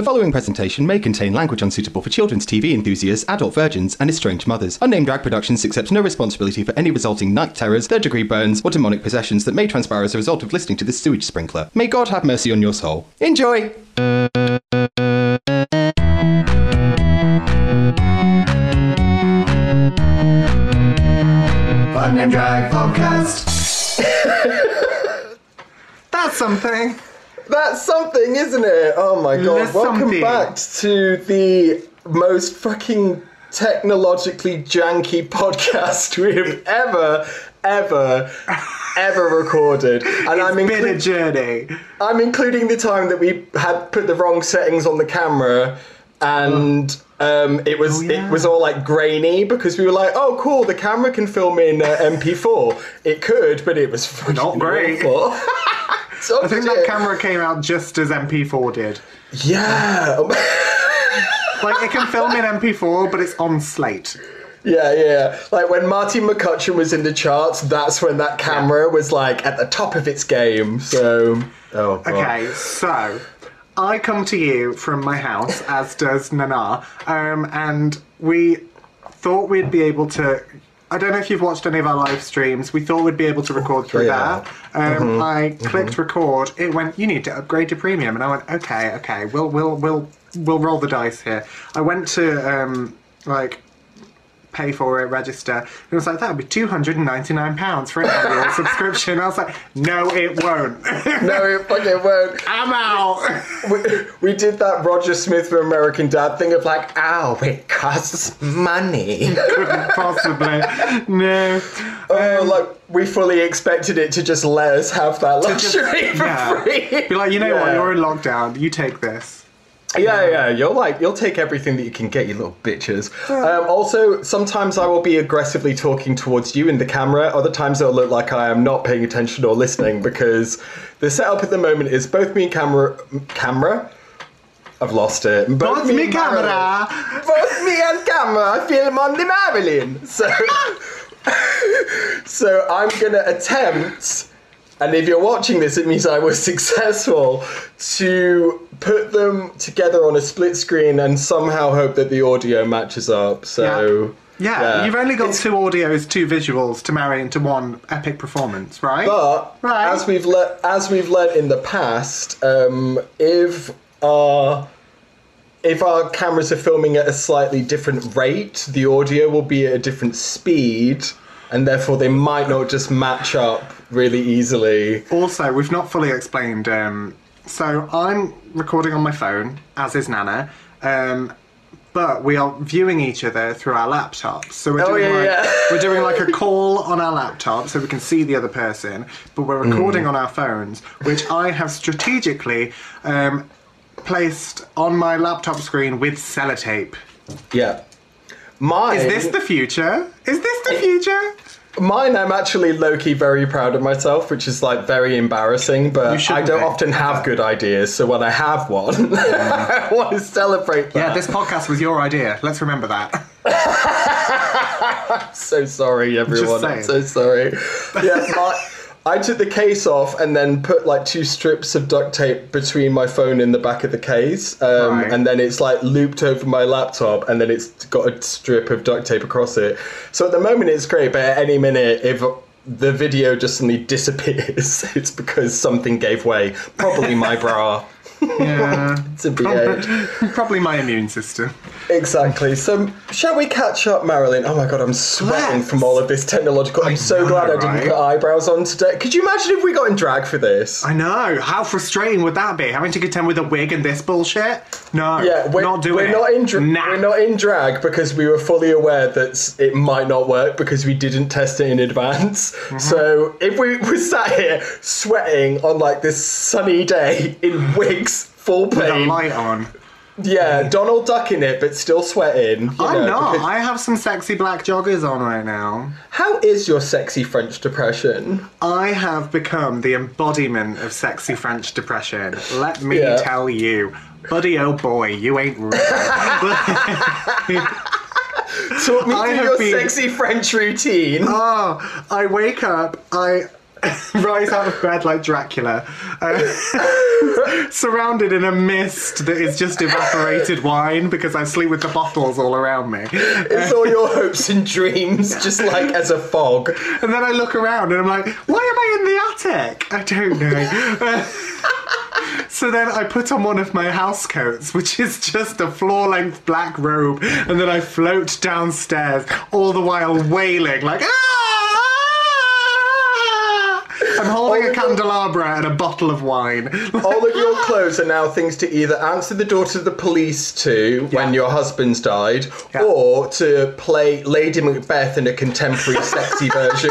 The following presentation may contain language unsuitable for children's TV enthusiasts, adult virgins, and estranged mothers. Unnamed Drag Productions accepts no responsibility for any resulting night terrors, third degree burns, or demonic possessions that may transpire as a result of listening to this sewage sprinkler. May God have mercy on your soul. Enjoy! Unnamed Drag Podcast. That's something. That's something, isn't it? Oh my god. That's Welcome something. back to the most fucking technologically janky podcast we have ever, ever, ever recorded. And I'm, Been a journey. I'm including the time that we had put the wrong settings on the camera and. Um, it was Oh, yeah. it was all like grainy because we were like, oh cool, the camera can film in uh, MP4. It could, but it was fucking Not great. So I think that camera came out just as MP4 did. Yeah. Like it can film in MP4, but it's on slate. Yeah, yeah. Like when Martine McCutcheon was in the charts, that's when that camera was like at the top of its game. So, oh, God. Okay, so I come to you from my house, as does Nana, um, and we thought we'd be able to. I don't know if you've watched any of our live streams. We thought we'd be able to record through Yeah. that. Um, I clicked record. It went. You need to upgrade to premium, and I went. Okay, okay. We'll we'll we'll we'll roll the dice here. I went to um, like pay for it, register. And it was like, that would be £299 for an annual subscription. I was like, no, it won't. No, it fucking won't. I'm out. We, we did that Roger Smith for American Dad thing of like, ow, it costs money. Couldn't possibly. No. oh, um, like, we fully expected it to just let us have that just- luxury for yeah. free. Be like, you know what? You're in lockdown. You take this. Yeah, yeah, you'll like you'll take everything that you can get, you little bitches. Um, also, sometimes I will be aggressively talking towards you in the camera. Other times it'll look like I am not paying attention or listening because the setup at the moment is both me and camera. Camera. I've lost it. Both Both me and camera. Marilyn. Both me and camera. I film on the Marilyn. So, so I'm gonna attempt. And if you're watching this, it means I was successful to put them together on a split screen and somehow hope that the audio matches up. So, Yeah, you've only got two audios, two visuals to marry into one epic performance, right? But Right. as we've le- as we've learnt in the past, um, if our if our cameras are filming at a slightly different rate, the audio will be at a different speed, and therefore they might not just match up really easily. Also, we've not fully explained. Um, so I'm recording on my phone, as is Nana, um, but we are viewing each other through our laptops. So we're Oh, doing yeah, like yeah. we're doing like a call on our laptop, so we can see the other person, but we're Mm. recording on our phones, which I have strategically um, placed on my laptop screen with sellotape. Yeah. Mine, Is this the future? Is this the future? Mine, I'm actually low key very proud of myself, which is like very embarrassing. But I don't be. often have good ideas, so when I have one, I want to celebrate that. Yeah, this podcast was your idea. Let's remember that. so sorry, everyone. I'm so sorry. Yeah, my, I took the case off and then put like two strips of duct tape between my phone and the back of the case, um, Right. and then it's like looped over my laptop, and then it's got a strip of duct tape across it. So at the moment it's great, but at any minute if the video just suddenly disappears, it's because something gave way. Probably my bra. Yeah. To be a- Probably my immune system. Exactly. So, shall we catch up, Marilyn? Oh my god, I'm sweating Let's. from all of this technological. I'm so know, glad I didn't put eyebrows on today. Could you imagine if we got in drag for this? I know. How frustrating would that be? Having to contend with a wig and this bullshit? No. Yeah, we're not doing we're it. not in dra- Nah. we're not in drag because we were fully aware that it might not work because we didn't test it in advance. Mm-hmm. So if we were sat here sweating on like this sunny day in wigs, full With a pain, light on. yeah, Donald Duck in it, but still sweating. you I'm know, not. because- I have some sexy black joggers on right now. How is your sexy French depression? I have become the embodiment of sexy French depression. Let me Yeah. tell you. Buddy, oh boy, you ain't real. Talk me I through have your been- sexy French routine. Oh, I wake up, I rise out of bed like Dracula, uh, surrounded in a mist that is just evaporated wine because I sleep with the bottles all around me. It's all your hopes and dreams, just like as a fog. And then I look around and I'm like, why am I in the attic? I don't know. Uh, so then I put on one of my house coats, which is just a floor length black robe, and then I float downstairs, all the while wailing, like, ah! I'm holding a candelabra and a bottle of wine. All of your clothes are now things to either answer the door to the police to when your husband's died, Yeah. or to play Lady Macbeth in a contemporary sexy version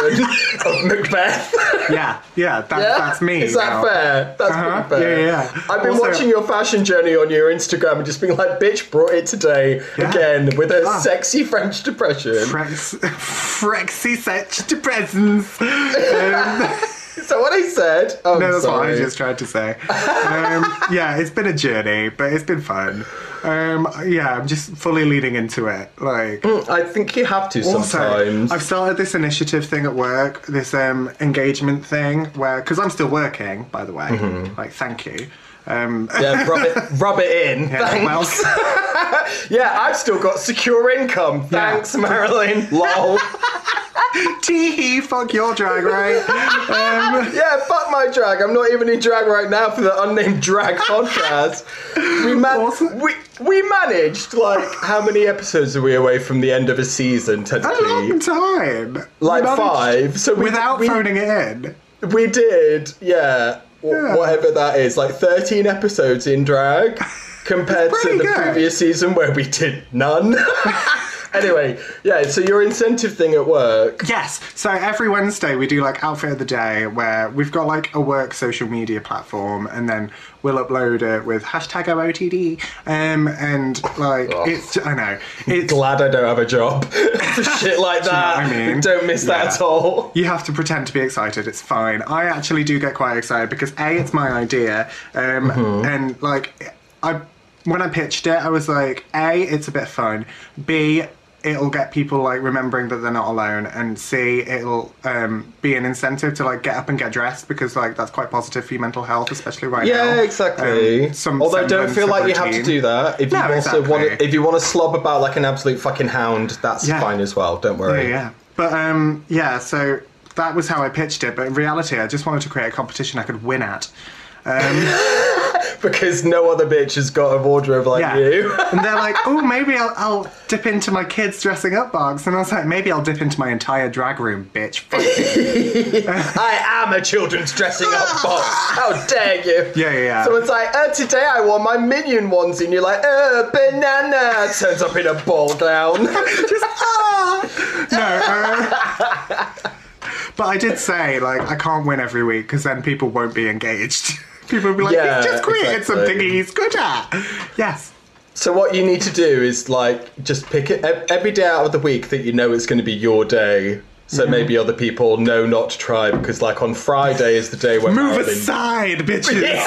of Macbeth. yeah, yeah, that, Yeah? that's me. Is that now. fair? That's Uh-huh. pretty fair. Yeah, yeah, yeah. I've been Also- watching your fashion journey on your Instagram and just being like, bitch brought it today Yeah. again with her Ah. sexy French depression. Frex, Frexy to presents. Um, That what I said? Oh, No, that's sorry. what I just tried to say. Um, yeah, it's been a journey, but it's been fun. Um, yeah, I'm just fully leading into it. Like, I think you have to also, sometimes. I've started this initiative thing at work, this um, engagement thing, where because I'm still working, by the way. Mm-hmm. Like, thank you. Um, Yeah, rub it, rub it in. yeah, Thanks. Yeah, I've still got secure income. Thanks, Marilyn. Lol. tee hee, fuck your drag, right? Um, Yeah, fuck my drag. I'm not even in drag right now for the unnamed drag podcast. We man- Awesome. we we managed like how many episodes are we away from the end of a season? a long time. like five. So we, Without we, phoning it in. we did, yeah, Yeah. whatever that is, like 13 episodes in drag compared to the good. previous season where we did none. anyway, yeah. So your incentive thing at work. Yes. So every Wednesday we do like outfit of the day where we've got like a work social media platform and then we'll upload it with hashtag OOTD. Um and like Oh. it's I know. It's Glad I don't have a job shit like know that. what I mean? Don't miss that at all. you have to pretend to be excited. It's fine. I actually do get quite excited because a it's my idea, um, Mm-hmm. and like I when I pitched it, I was like, a it's a bit fun. B it'll get people like remembering that they're not alone, and C it'll um, be an incentive to like get up and get dressed because like that's quite positive for your mental health, especially right now. Yeah, exactly. Um, some Although don't feel like you have to do that. If you No, also exactly. want, to, if you want to slob about like an absolute fucking hound, that's Yeah. fine as well. Don't worry. Yeah, yeah. But um, yeah, so that was how I pitched it. But in reality, I just wanted to create a competition I could win at. Because no other bitch has got a wardrobe like Yeah. you. and they're like, oh, maybe I'll, I'll dip into my kids dressing up box. And I was like, maybe I'll dip into my entire drag room, bitch. Fuck you. I am a children's dressing up box. How dare you? Yeah, yeah, yeah. So it's like, uh, today I wore my minion onesie, and you're like, uh, banana. Turns up in a ball gown. Just, ah! No. Uh, but I did say, like, I can't win every week because then people won't be engaged. People will be like, Yeah, he's just created exactly. something he's good at. Yes. So what you need to do is like just pick it every day out of the week that you know it's going to be your day. So Mm-hmm. maybe other people know not to try because like on Friday is the day when Move Marilyn aside, bitches.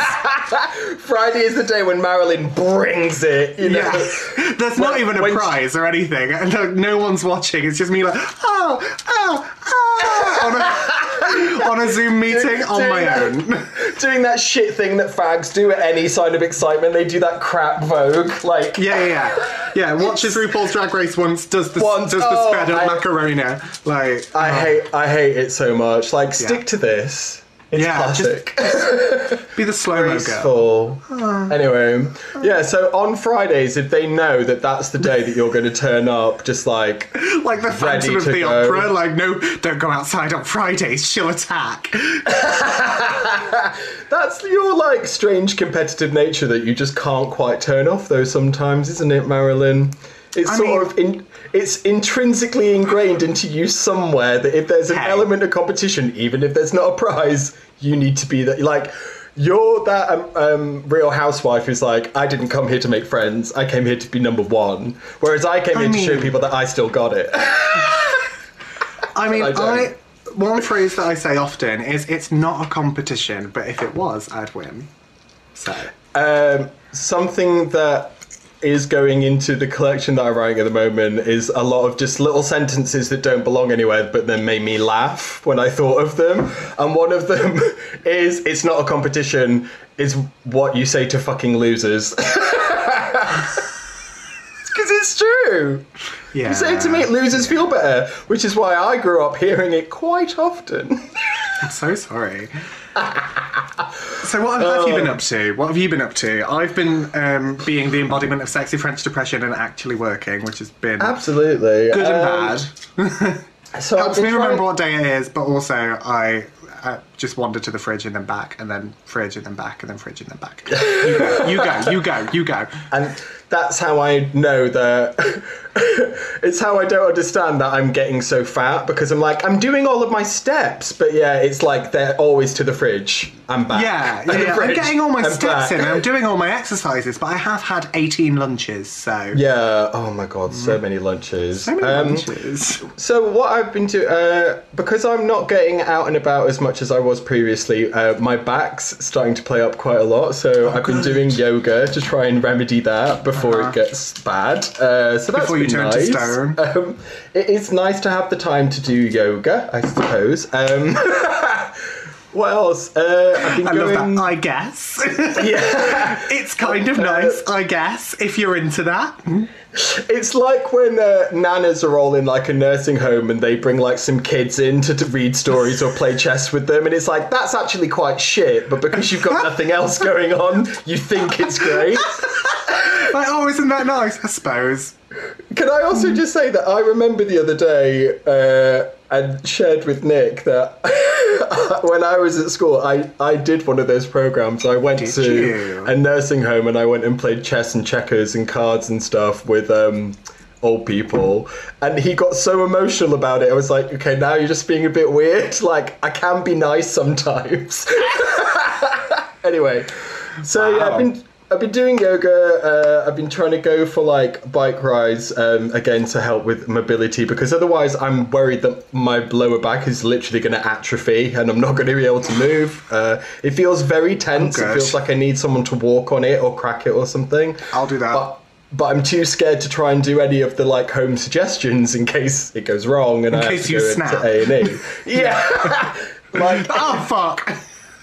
Friday is the day when Marilyn brings it. You know. Yeah. There's not even a prize or anything. And no, no one's watching. It's just me like, oh, oh, oh, on a, Zoom meeting on my that- own. Doing that shit thing that fags do at any sign of excitement. They do that crap Vogue. Like Yeah, yeah, yeah. Yeah, watches RuPaul's Drag Race once, does the, Once, does the oh, spread of oh, I- Macarena. Like, I oh, hate I hate it so much. Like stick Yeah. to this. It's Yeah, just- be the slow mo girl. graceful. Ah. Anyway, ah. yeah. So on Fridays, if they know that that's the day that you're going to turn up, just like Like the Phantom of to the go. Opera, like, no, don't go outside on Fridays, she'll attack. that's your like strange competitive nature that you just can't quite turn off, though. Sometimes, isn't it, Marilyn? It's I sort mean- of in, it's intrinsically ingrained into you somewhere that if there's an Hey. element of competition, even if there's not a prize, you need to be that. Like you're that um, um, real housewife who's like, I didn't come here to make friends. I came here to be number one. Whereas I came I here to show people that I still got it. I mean, I I, one phrase that I say often is it's not a competition, but if it was, I'd win. So, um, something that is going into the collection that I'm writing at the moment is a lot of just little sentences that don't belong anywhere, but then made me laugh when I thought of them. And one of them is "It's not a competition. It's what you say to fucking losers." Because it's true. Yeah. You say it to make losers feel better, which is why I grew up hearing it quite often. I'm so sorry. So what have you been Oh. up to? What have you been up to? I've been um, being the embodiment of sexy French depression and actually working, which has been Absolutely. good and Um, bad. So Helps me trying- remember what day it is, but also I uh, just wandered to the fridge and then back, and then fridge and then back, and then fridge and then back. You go, you go, you go, you go. And that's how I know that it's how I don't understand that I'm getting so fat because I'm like, I'm doing all of my steps, but yeah, it's like they're always to the fridge. I'm back. Yeah, yeah, yeah. I'm getting all my I'm steps back. in, I'm doing all my exercises, but I have had 18 lunches, so. Yeah, oh my god, so many lunches. So many Um, lunches. So what I've been doing, uh, because I'm not getting out and about as much as I was previously, uh, my back's starting to play up quite a lot. So I've been Oh, doing yoga to try and remedy that before Uh-huh. it gets bad. Uh, so that's Before you been turn to nice. Um, it is nice to have the time to do yoga, I suppose. Um, what else? Uh, I've been I love that. I guess. yeah. it's kind of nice, I guess, if you're into that. It's like when uh, nanas are all in like a nursing home and they bring like some kids in to, to read stories or play chess with them, and it's like that's actually quite shit, but because you've got nothing else going on, you think it's great. Like, oh, isn't that nice? I suppose. Can I also just say that I remember the other day uh, and shared with Nick that when I was at school, I, I did one of those programs. I went Did to you? a nursing home and I went and played chess and checkers and cards and stuff with um, old people. And he got so emotional about it. I was like, okay, now you're just being a bit weird. Like, I can be nice sometimes. anyway, so yeah, I've been I've been doing yoga. Uh, I've been trying to go for like bike rides um, again to help with mobility because otherwise I'm worried that my lower back is literally going to atrophy and I'm not going to be able to move. Uh, it feels very tense. Oh, it feels like I need someone to walk on it or crack it or something. I'll do that. But, but I'm too scared to try and do any of the like home suggestions in case it goes wrong and I case have to go snap. into A and E. Yeah, like Oh, fuck.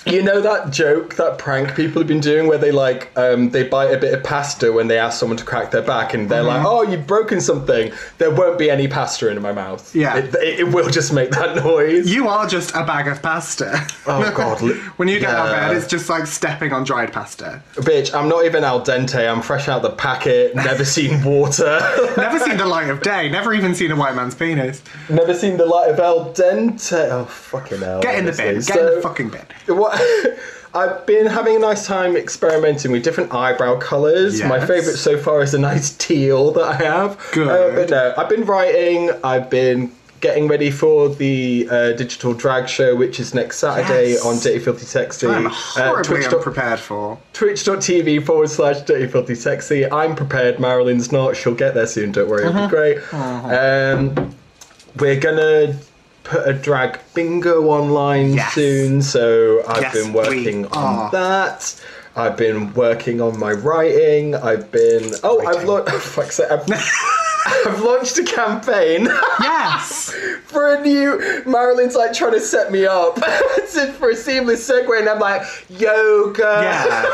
You know that joke, that prank people have been doing where they like um, they bite a bit of pasta when they ask someone to crack their back, and they're Mm-hmm. like, "Oh, you've broken something." There won't be any pasta in my mouth. Yeah. it, it, it will just make that noise. You are just a bag of pasta. Oh, God, when you get out of bed, it's just like stepping on dried pasta. Bitch, I'm not even al dente. I'm fresh out the packet. Never seen water. Never seen the light of day. Never even seen a white man's penis. Never seen the light of al dente. Oh fucking hell! Get in the honestly. bin. Get in the fucking bin. What I've been having a nice time experimenting with different eyebrow colours. My favourite so far is a nice teal that I have. Good. Uh, but no, I've been writing. I've been getting ready for the uh, digital drag show, which is next Saturday Yes. on Dirty Filthy Sexy. I'm Uh, horribly Twitch dot- unprepared for. Twitch.tv forward slash Dirty Filthy Sexy. I'm prepared. Marilyn's not. She'll get there soon. Don't worry. Uh-huh. It'll be great. Um, we're gonna put a drag bingo online Yes. soon. So I've Yes, been working on that. I've been working on my writing. I've been. Oh, I've Writing. launched. Oh, fuck's sake, I've, I've launched a campaign Yes! for a new. Marilyn's like trying to set me up for a seamless segue, and I'm like yoga. Yeah.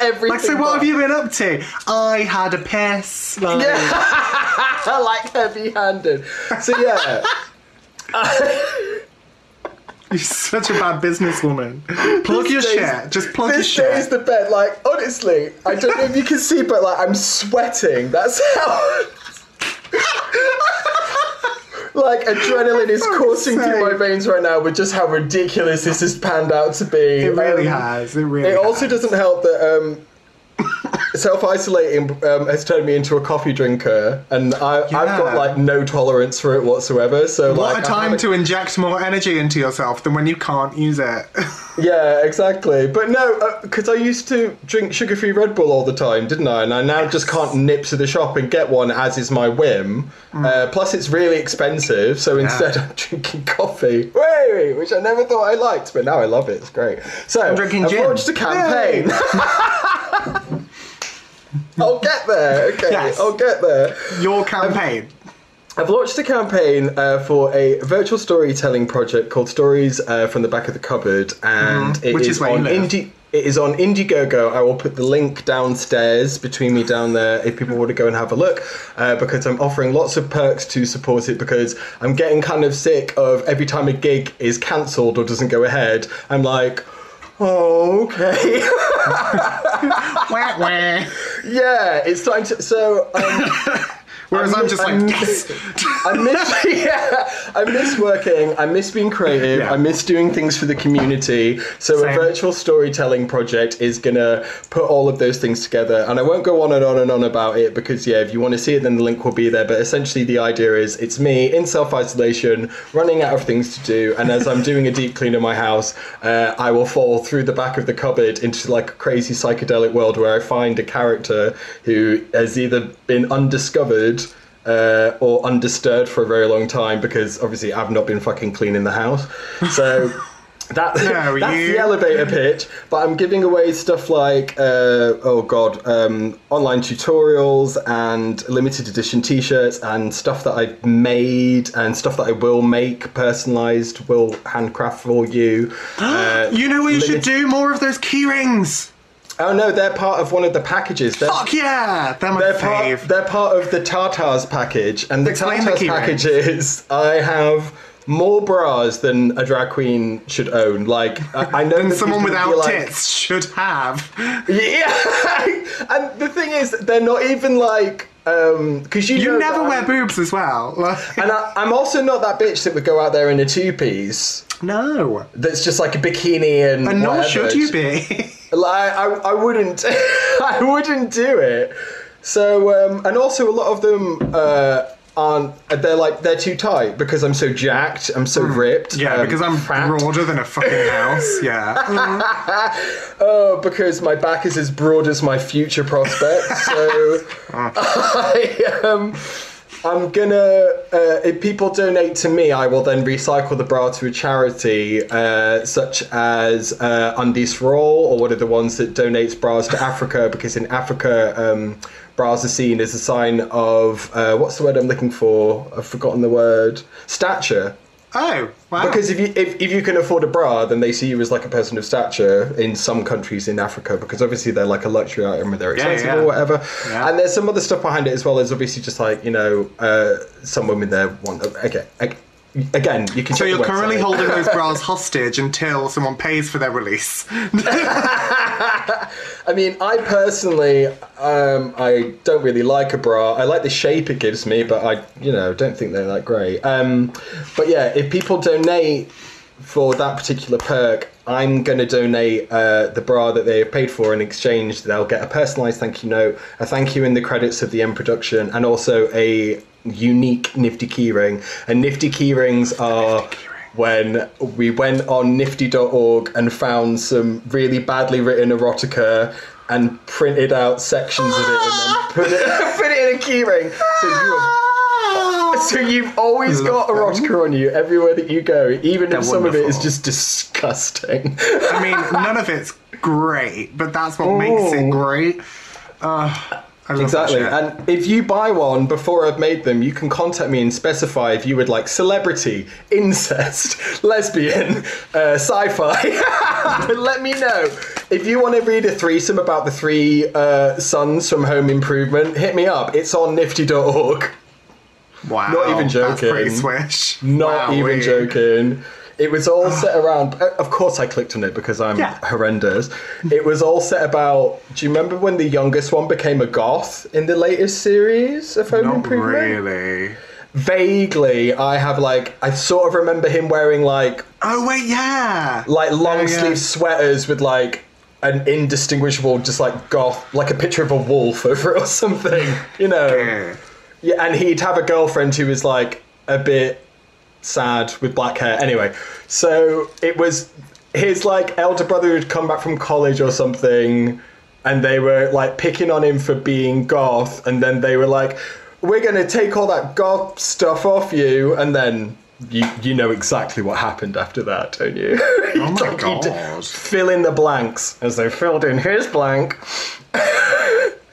Everything. Like, so what but- have you been up to? I had a piss. Like, Yeah. I like heavy-handed. So yeah. You're such a bad businesswoman. Plug your This shit. Just plug your This shit. day is the bed. Like honestly, I don't know if you can see, but like I'm sweating. That's how. like adrenaline is coursing through my veins right now with just how ridiculous this has panned out to be. It really Um, has. It really It also has. doesn't help that um, self-isolating um, has turned me into a coffee drinker, and I, I've got like no tolerance for it whatsoever. So What like, a time to inject more energy into yourself than when you can't use it. Yeah, exactly. But no, because I used to drink sugar-free Red Bull all the time, didn't I? And I now just can't nip to the shop and get one, as is my whim. Uh, plus, it's really expensive, so instead I'm drinking coffee, which I never thought I liked, but now I love it. It's great. So I'm drinking I've gin. launched a campaign. I'll get there. Okay, Yes. I'll get there. Your campaign. I've launched a campaign uh, for a virtual storytelling project called Stories uh, from the Back of the Cupboard, and it Mm-hmm. Which is you on. Indie. It is on Indiegogo. I will put the link downstairs between me down there if people want to go and have a look, uh, because I'm offering lots of perks to support it. Because I'm getting kind of sick of every time a gig is cancelled or doesn't go ahead, I'm like, oh, okay. Wah, wah. Yeah, it's time to. So. Um, Whereas I'm, I'm- just like, yes. I miss yeah, I miss working. I miss being creative. Yeah. I miss doing things for the community. So Same. a virtual storytelling project is gonna put all of those things together. And I won't go on and on and on about it because yeah, if you want to see it, then the link will be there. But essentially, the idea is it's me in self isolation, running out of things to do, and as I'm doing a deep clean of my house, uh, I will fall through the back of the cupboard into like a crazy psychedelic world where I find a character who has either been undiscovered uh, or undisturbed for a very long time because obviously I've not been fucking cleaning the house. So that No, that's you- the elevator pitch. But I'm giving away stuff like uh, oh god, um, online tutorials and limited edition T-shirts and stuff that I've made and stuff that I will make personalized, will handcraft for you. Uh, You know what you should do? More of those key rings. Oh no, they're part of one of the packages. They're, Fuck yeah! They're my they're fave. part, they're part of the Tartars package, and the Explain the Tartars key package is I have more bras than a drag queen should own. Like I, I know someone without like, tits should have. Yeah, and the thing is, they're not even like um, because you You know never wear I'm- boobs as well. And I, I'm also not that bitch that would go out there in a two piece. no. That's just like a bikini and. And nor whatever. should you be. Like I, I wouldn't, I wouldn't do it. So, um, and also a lot of them uh, aren't. They're like they're too tight because I'm so jacked. I'm so ripped. Hmm. yeah, um, because I'm fat. broader than a fucking house. Yeah. Oh, because my back is as broad as my future prospects. so I um. I'm gonna. Uh, if people donate to me, I will then recycle the bra to a charity, uh, such as uh, Undies for All, or one of the ones that donates bras to Africa, because in Africa, um, bras are seen as a sign of uh, what's the word I'm looking for? I've forgotten the word. Stature. Oh, wow. Because if you if, if you can afford a bra, then they see you as like a person of stature in some countries in Africa. Because obviously they're like a luxury item, and they're expensive yeah. or whatever. Yeah. And there's some other stuff behind it as well. As obviously just like you know, uh, some women there want. Okay, okay, again, you can. so check you're the currently holding those bras hostage until someone pays for their release. I mean, I personally, um, I don't really like a bra. I like the shape it gives me, but I, you know, don't think they're that great. Um, but yeah, if people donate for that particular perk, I'm going to donate uh, the bra that they have paid for in exchange. They'll get a personalised thank you note, a thank you in the credits of the end production, and also a unique nifty keyring. And nifty keyrings are when we went on nifty.org and found some really badly written erotica and printed out sections of it and then put it, put it in a keyring. So you have, so you've always got Love them. erotica on you everywhere that you go, even They're if some of it is just disgusting. I mean, none of it's great, but that's what makes it Oh. great. Uh, I love Exactly. And if you buy one before I've made them, you can contact me and specify if you would like celebrity, incest, lesbian, uh, sci fi. Let me know. If you want to read a threesome about the three uh, sons from Home Improvement, hit me up. It's on nifty.org. wow, not even That's pretty joking. swish. Not Wowee. even joking. It was all set around. uh, Of course, I clicked on it because I'm Yeah. horrendous. It was all set about. Do you remember when the youngest one became a goth in the latest series of Home Not Improvement? really. Vaguely, I have like. I sort of remember him wearing like Oh wait, yeah. like long Oh, yeah. sleeve sweaters with like an indistinguishable, just like goth, like a picture of a wolf over it or something. You know. Yeah. Yeah, and he'd have a girlfriend who was like a bit sad with black hair. Anyway, so it was his like elder brother who'd come back from college or something, and they were like picking on him for being goth, and then they were like, "We're gonna take all that goth stuff off you," and then. You, you know exactly what happened after that, don't you? Oh my Like, God. Fill in the blanks as they filled in his blank.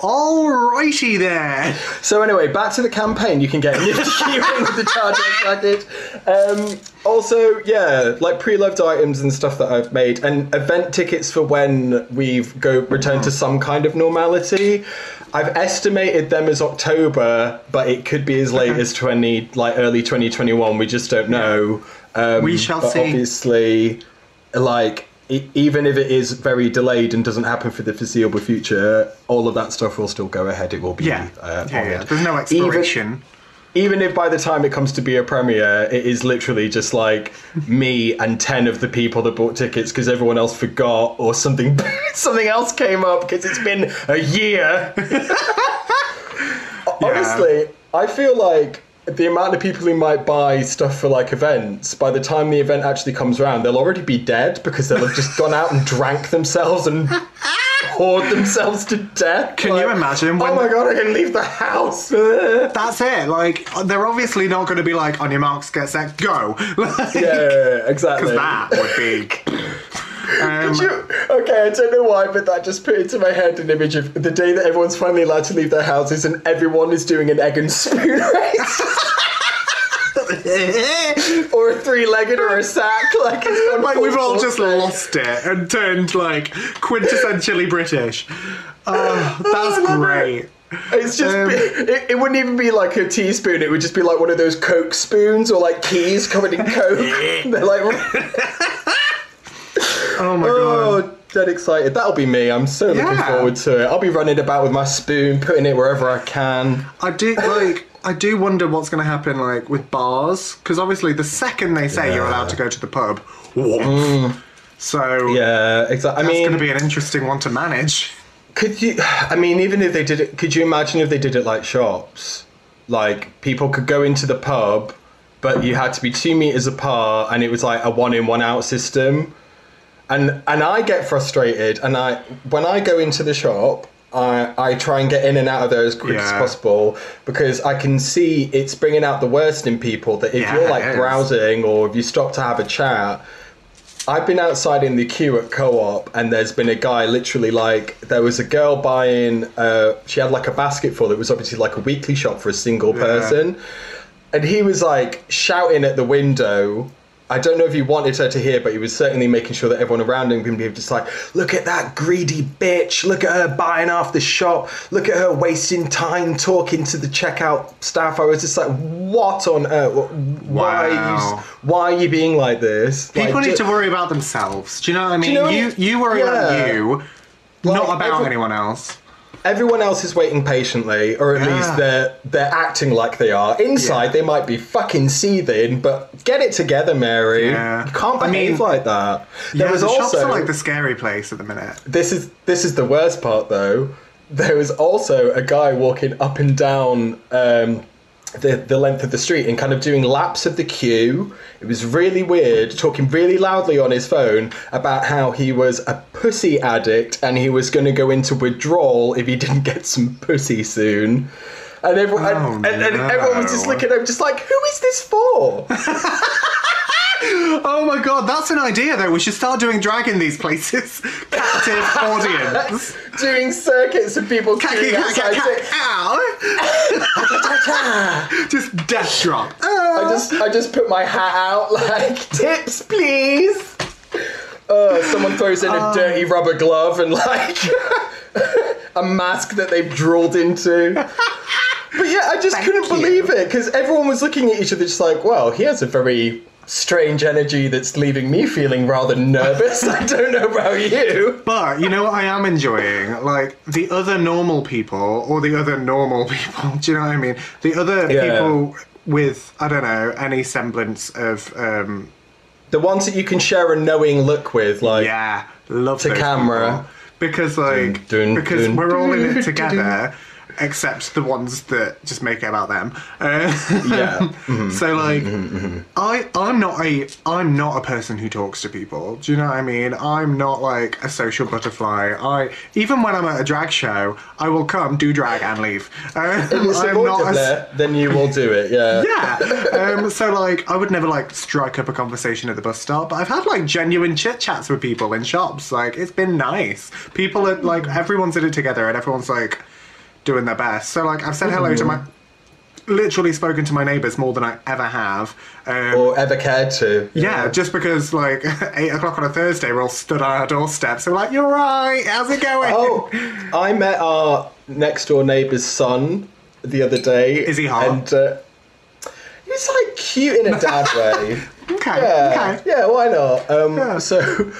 Alrighty there. So anyway, back to the campaign. You can get Nifty Keyring with the charge package. Um, also, yeah, like pre-loved items and stuff that I've made, and event tickets for when we've go return to some kind of normality. I've estimated them as October, but it could be as late as twenty, like early twenty twenty one. We just don't know. Um, We shall see. Obviously, like. Even if it is very delayed and doesn't happen for the foreseeable future, all of that stuff will still go ahead. It will be Yeah. uh, yeah, yeah. There's no expiration. even if by the time it comes to be a premiere, it is literally just like me and ten of the people that bought tickets because everyone else forgot or something something else came up because it's been a year. Honestly, I feel like the amount of people who might buy stuff for like events, by the time the event actually comes around, they'll already be dead because they'll have just gone out and drank themselves and poured themselves to death. Can you imagine when- oh my god, I can leave the house. That's it. Like they're obviously not going to be like on your marks, get set, go. Like, Yeah, exactly. Because that would be. Um, Did you- okay, I don't know why, but that just put into my head an image of the day that everyone's finally allowed to leave their houses and everyone is doing an egg and spoon race. or a three-legged or a sack. Like, like we've all just lost it and turned like quintessentially British. Oh, that's great. It's just, Um, it, it wouldn't even be like a teaspoon. It would just be like one of those Coke spoons or like keys covered in Coke. They're like, Oh my oh, god. oh, dead excited. That'll be me. I'm so looking Yeah. forward to it. I'll be running about with my spoon, putting it wherever I can. I do like. I do wonder what's going to happen like with bars because obviously the second they say you're Yeah. allowed to go to the pub, woof. Mm. so Yeah, exactly. I that's going to be an interesting one to manage. Could you? I mean, even if they did it, could you imagine if they did it like shops? Like people could go into the pub, but you had to be two meters apart, and it was like a one in, one out system. And and I get frustrated, and I when I go into the shop, I I try and get in and out of there as quick as possible because I can see it's bringing out the worst in people. That if Yeah, you're like browsing or if you stop to have a chat, I've been outside in the queue at co-op, and there's been a guy literally like there was a girl buying. Uh, she had like a basket full. It was obviously like a weekly shop for a single person, and he was like shouting at the window. I don't know if he wanted her to hear, but he was certainly making sure that everyone around him can be just like, look at that greedy bitch. Look at her buying off the shop. Look at her wasting time talking to the checkout staff. I was just like, what on earth? Why are you? Why are you being like this? People Like, need to worry about themselves. Do you know what I mean? you know you you worry Yeah. about you, not about anyone else. Everyone else is waiting patiently, or at Yeah. least they're they're acting like they are. Inside, Yeah. they might be fucking seething, but get it together, Mary. Yeah. You can't I behave mean- like that. There yeah, was the shops are like the scary place at the minute. this is this is the worst part though. There was also a guy walking up and down um, the the length of the street and kind of doing laps of the queue. It was really weird, talking really loudly on his phone about how he was a pussy addict and he was going to go into withdrawal if he didn't get some pussy soon. And everyone, Oh, and, and, and everyone was just looking at him, just like, "Who is this for?" Oh my god, that's an idea though. We should start doing drag in these places. Captive audience. doing circuits of people queuing outside. Ow! Just death drop. I just I just put my hat out like tips please. Uh, someone throws in a dirty rubber glove and like a mask that they've drooled into. But yeah, I just Thank couldn't you. believe it because everyone was looking at each other just like, well, he has a very strange energy that's leaving me feeling rather nervous. I don't know about you. But you know what I am enjoying? Like the other normal people, or the other normal people. Do you know what I mean? The other Yeah. people with I don't know any semblance of um, The ones that you can share a knowing look with, like yeah, love To camera. people. because like Dun, dun, because dun, we're all in it together. Except the ones that just make it about them. Uh, Yeah. Mm-hmm. so mm-hmm. like, mm-hmm. I I'm not a I'm not a person who talks to people. Do you know what I mean? I'm not like a social butterfly. I even when I'm at a drag show, I will come, do drag, and leave. Uh, it's I'm not a, avoidable, then you will do it. Yeah. yeah. Um, so like, I would never like strike up a conversation at the bus stop, but I've had like genuine chit chats with people in shops. Like, it's been nice. People are like, mm. everyone's in it together, and everyone's like, doing their best. So like I've said hello to my literally spoken to my neighbours more than I ever have. Um, Or ever cared to. yeah, just because like eight o'clock on a Thursday, we're all stood on our doorstep. So we're like, "You're right. How's it going?" Oh, I met our next door neighbour's son the other day. Is he hot? And uh, he's like cute in a dad way. okay, Yeah, okay. yeah. Why not? Um, Yeah. So,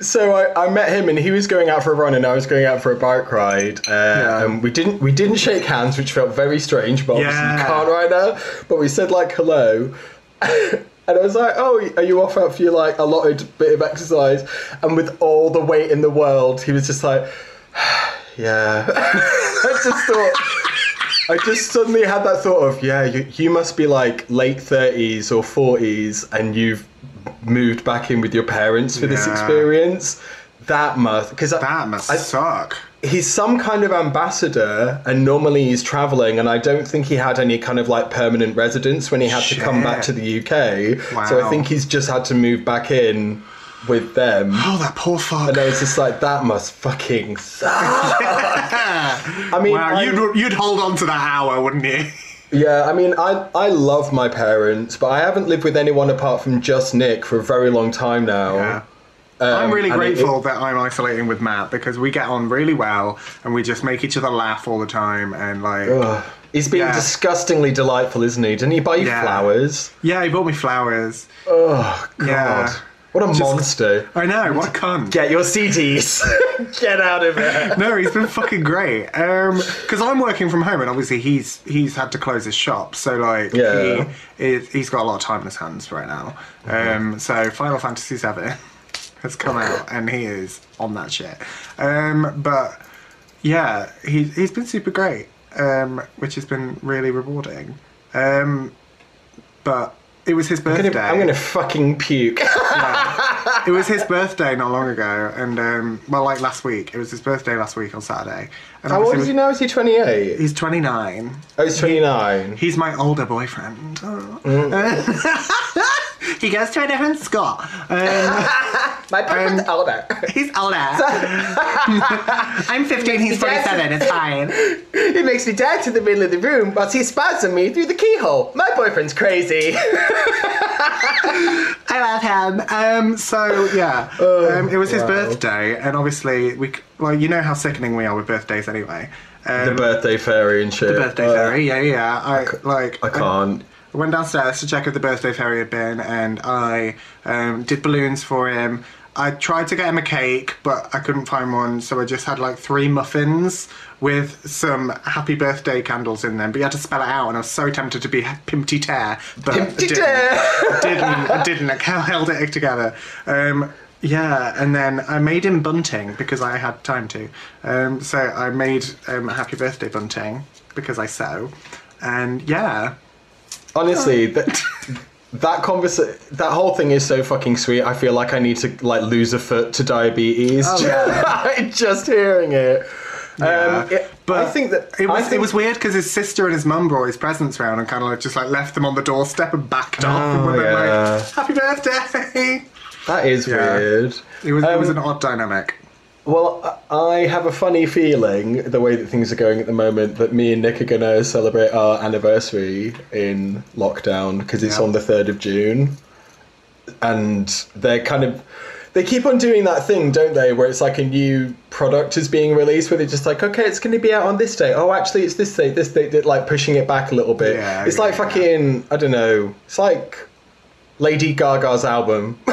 so I, I met him, and he was going out for a run, and I was going out for a bike ride. Uh, Yeah. And we didn't we didn't shake hands, which felt very strange, but obviously you can't right now. But we said like hello. And I was like, "Oh, are you off out for your like allotted bit of exercise?" And with all the weight in the world, he was just like, "Yeah." I just thought, I just suddenly had that thought of, "Yeah, you, you must be like late thirties or forties, and you've moved back in with your parents for this experience." That must because That must I, suck. he's some kind of ambassador and normally he's traveling and i don't think he had any kind of like permanent residence when he had to come back to the uk so i think he's just had to move back in with them Oh, that poor fuck. and i was just like that must fucking suck i mean wow, I- you'd you'd hold on to that hour, wouldn't you? yeah i mean I, I love my parents but i haven't lived with anyone apart from just nick for a very long time now Yeah. Um, I'm really and it- grateful that I'm isolating with Matt because we get on really well and we just make each other laugh all the time and like Ugh. He's been Yeah. disgustingly delightful, isn't he? Didn't he buy you Yeah. flowers? yeah, he bought me flowers. Oh God! Yeah. What a Just- monster! I know, what a cunt. Get your CDs. Get out of here. no, he's been fucking great. Um, because I'm working from home, and obviously he's he's had to close his shop, so like Yeah. he he's got a lot of time in his hands right now. Um, so Final Fantasy VII has come out, and he is on that shit. Um, but yeah, he he's been super great, um, which has been really rewarding. Um, but it was his I'm birthday. gonna, I'm gonna fucking puke. It was his birthday not long ago, and um, well, like last week. It was his birthday last week on Saturday. And How old is he now? Is he 28? He's 29. Oh, he's 29. He's my older boyfriend. Mm. he goes to a different school. Um, My boyfriend's older. he's older. I'm 15, he's 47, it's fine. He makes me dance in the middle of the room whilst he spies on me through the keyhole. My boyfriend's crazy. I love him. Um, so, yeah, um, it was his wow. birthday, and obviously, we c- well, you know how sickening we are with birthdays anyway. Um, the birthday fairy and shit. the birthday Uh, fairy, yeah, yeah. I, like, I can't. I went downstairs to check if the birthday fairy had been, and I um, did balloons for him. I tried to get him a cake, but I couldn't find one, so I just had like three muffins with some happy birthday candles in them. But you had to spell it out, and I was so tempted to be Pimpty Tear, but I Pimpty didn't. Tear. I didn't. I didn't. I held it together. Um, yeah, and then I made him bunting because I had time to. Um, so I made um, a happy birthday bunting because I sew, and yeah, Honestly, that that conversation, that whole thing is so fucking sweet. I feel like I need to like lose a foot to diabetes. Oh, yeah. just hearing it. Yeah. Um, it- But I think that it was think, it was weird because his sister and his mum brought his presents round and kind of like just like left them on the doorstep and backed off and Oh, yeah. like, "Happy birthday!" that is Yeah. weird. It was it was Um, an odd dynamic. Well, I have a funny feeling, the way that things are going at the moment, that me and Nick are going to celebrate our anniversary in lockdown because it's Yeah. on the 3rd of June. And they're kind of. They keep on doing that thing, don't they, where it's like a new product is being released, where they're just like, okay, it's going to be out on this date. Oh, actually, it's this date, this date, like pushing it back a little bit. Yeah, it's like yeah. fucking, I don't know, it's like Lady Gaga's album.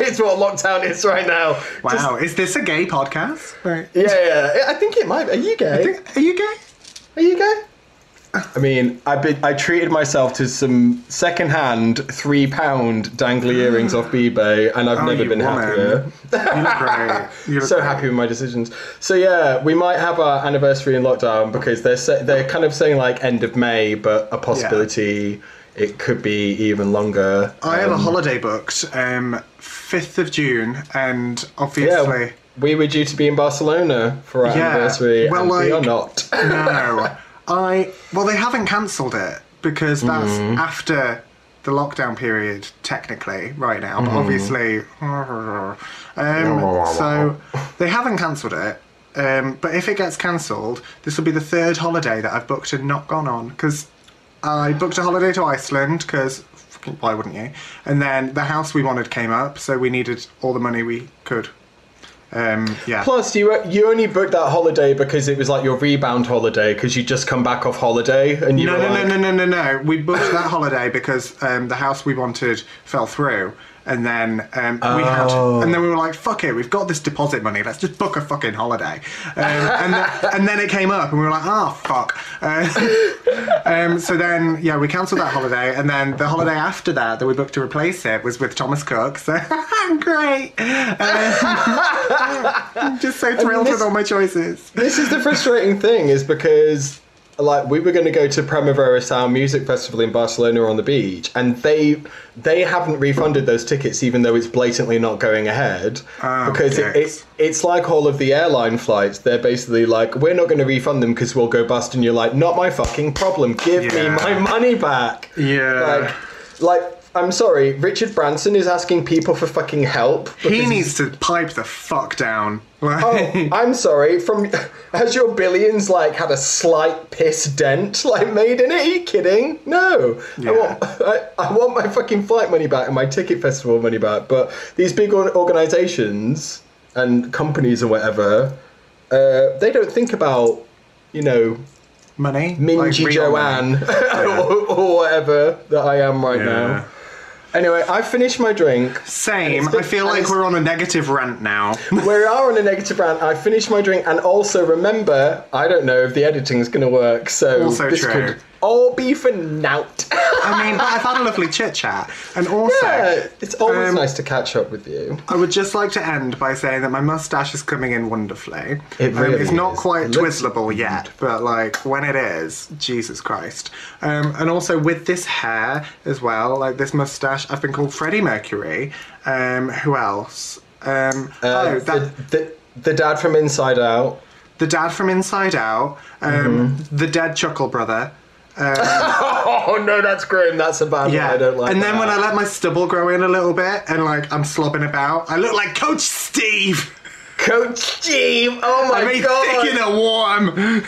it's what lockdown is right now. Just- Wow, is this a gay podcast? Right. yeah, yeah. I think it might. Be. Are you gay? Are you gay? Are you gay? I mean, I been, I treated myself to some second-hand three-pound dangly earrings off eBay, and I've Oh, never been woman. happier. You look great. So great. happy with my decisions. So yeah, we might have our anniversary in lockdown because they're sa- they're kind of saying like end of May, but a possibility it could be even longer. I have a Um, holiday booked, um, fifth of June, and Yeah, obviously we were due to be in Barcelona for our Yeah, anniversary, well, and we are not. no, I well they haven't cancelled it because that's Mm-hmm. after the lockdown period technically right now, but obviously, um, so they haven't cancelled it. Um, but if it gets cancelled, this will be the third holiday that I've booked and not gone on because I booked a holiday to Iceland because why wouldn't you? And then the house we wanted came up, so we needed all the money we could. Um, yeah. Plus, you you only booked that holiday because it was like your rebound holiday because you just come back off holiday and you No, no, like, no, no, no, no, no. We booked that holiday because um, the house we wanted fell through, and then um, we had, Oh. and then we were like, "Fuck it, we've got this deposit money. Let's just book a fucking holiday." Um, and, then, and then it came up, and we were like, "Oh fuck." Uh, um, so then, yeah, we cancelled that holiday, and then the holiday after that that we booked to replace it was with Thomas Cook. So great. Um, I'm just so thrilled this- with all my choices. This is the frustrating thing, is because like we were going to go to Primavera Sound Music Festival in Barcelona on the beach, and they they haven't refunded those tickets, even though it's blatantly not going ahead. Oh, because it, dicks. it, it's like all of the airline flights. They're basically like, we're not going to refund them because we'll go bust, and you're like, not my fucking problem. Give me my money back. Yeah. Like, like. I'm sorry, Richard Branson is asking people for fucking help. He needs to pipe the fuck down. Oh, I'm sorry. From has your billions like had a slight piss dent like made in it? Are you kidding? No. Yeah. I want I, I want my fucking flight money back and my ticket festival money back. But these big organizations and companies or whatever, uh, they don't think about you know money. Mingy Like. Joanne or, or whatever that I am right Yeah. now. Anyway, I finished my drink. Same. Been- I feel like we're on a negative rant now. we are on a negative rant. I finished my drink, and also remember, I don't know if the editing is going to work. So Also this true. could all be for nout. I mean, but I've had a lovely chit chat, and also. yeah, it's always Um, nice to catch up with you. I would just like to end by saying that my mustache is coming in wonderfully. It Um, really it's not is. quite It looks twizzleable yet, but like when it is, Jesus Christ. Um, and also with this hair as well, like this mustache, I've been called Freddie Mercury. Um, who else? Um, Uh, oh, that, the, the, the dad from Inside Out. the dad from Inside Out, um, Mm-hmm. the dead Chuckle brother. Oh no, that's grim. That's a bad one. Yeah, I don't like and then that. when I let my stubble grow in a little bit and like I'm slobbing about, I look like Coach Steve. Coach Steve. Oh my god. I made god. thick in a warm.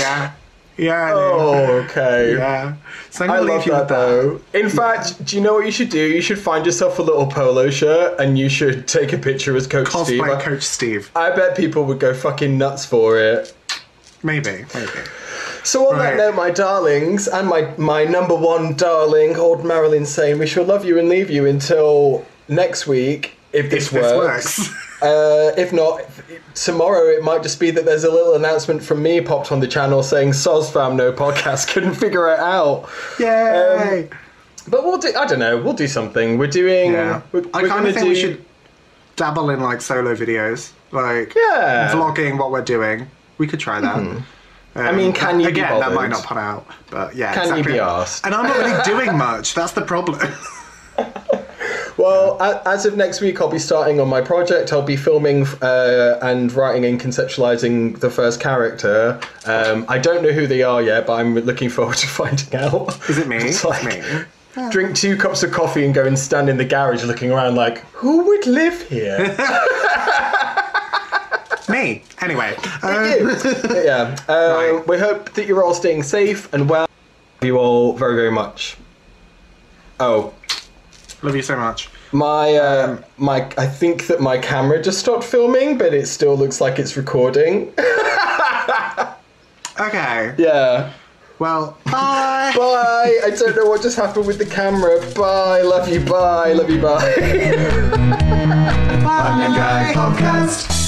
yeah, yeah, I. Oh, okay. yeah. So I'm I love you that though. In fact, do you know what you should do? You should find yourself a little polo shirt and you should take a picture as Coach Steve. Cosplay Coach Steve. I bet people would go fucking nuts for it. Maybe, maybe. So on Right. that note, my darlings, and my my number one darling, old Marilyn saying we shall love you and leave you until next week if this If this works. works. Uh, if not, tomorrow it might just be that there's a little announcement from me popped on the channel saying "Soz fam, no podcast, couldn't figure it out." Yay! But we'll do. I don't know. We'll do something. We're doing. yeah. We're, I kind of think do, we should dabble in like solo videos, like Yeah. vlogging what we're doing. We could try that. Um, I mean, can you be again? that might not pan out, but yeah. Can you be asked? And I'm not really doing much. That's the problem. Well, as of next week, I'll be starting on my project. I'll be filming uh, and writing and conceptualizing the first character. Um, I don't know who they are yet, but I'm looking forward to finding out. Is it me? It's It's like, me. Drink two cups of coffee and go and stand in the garage looking around like, who would live here? Me. Anyway. Um, yeah. Um, Right. We hope that you're all staying safe and well. Love You all very, very much. Oh, love you so much. My uh, my I think that my camera just stopped filming, but it still looks like it's recording. Okay. yeah. Well, bye. Bye. I don't know what just happened with the camera. Bye. Love you. Bye. Love you. Bye. Bye. Podcast.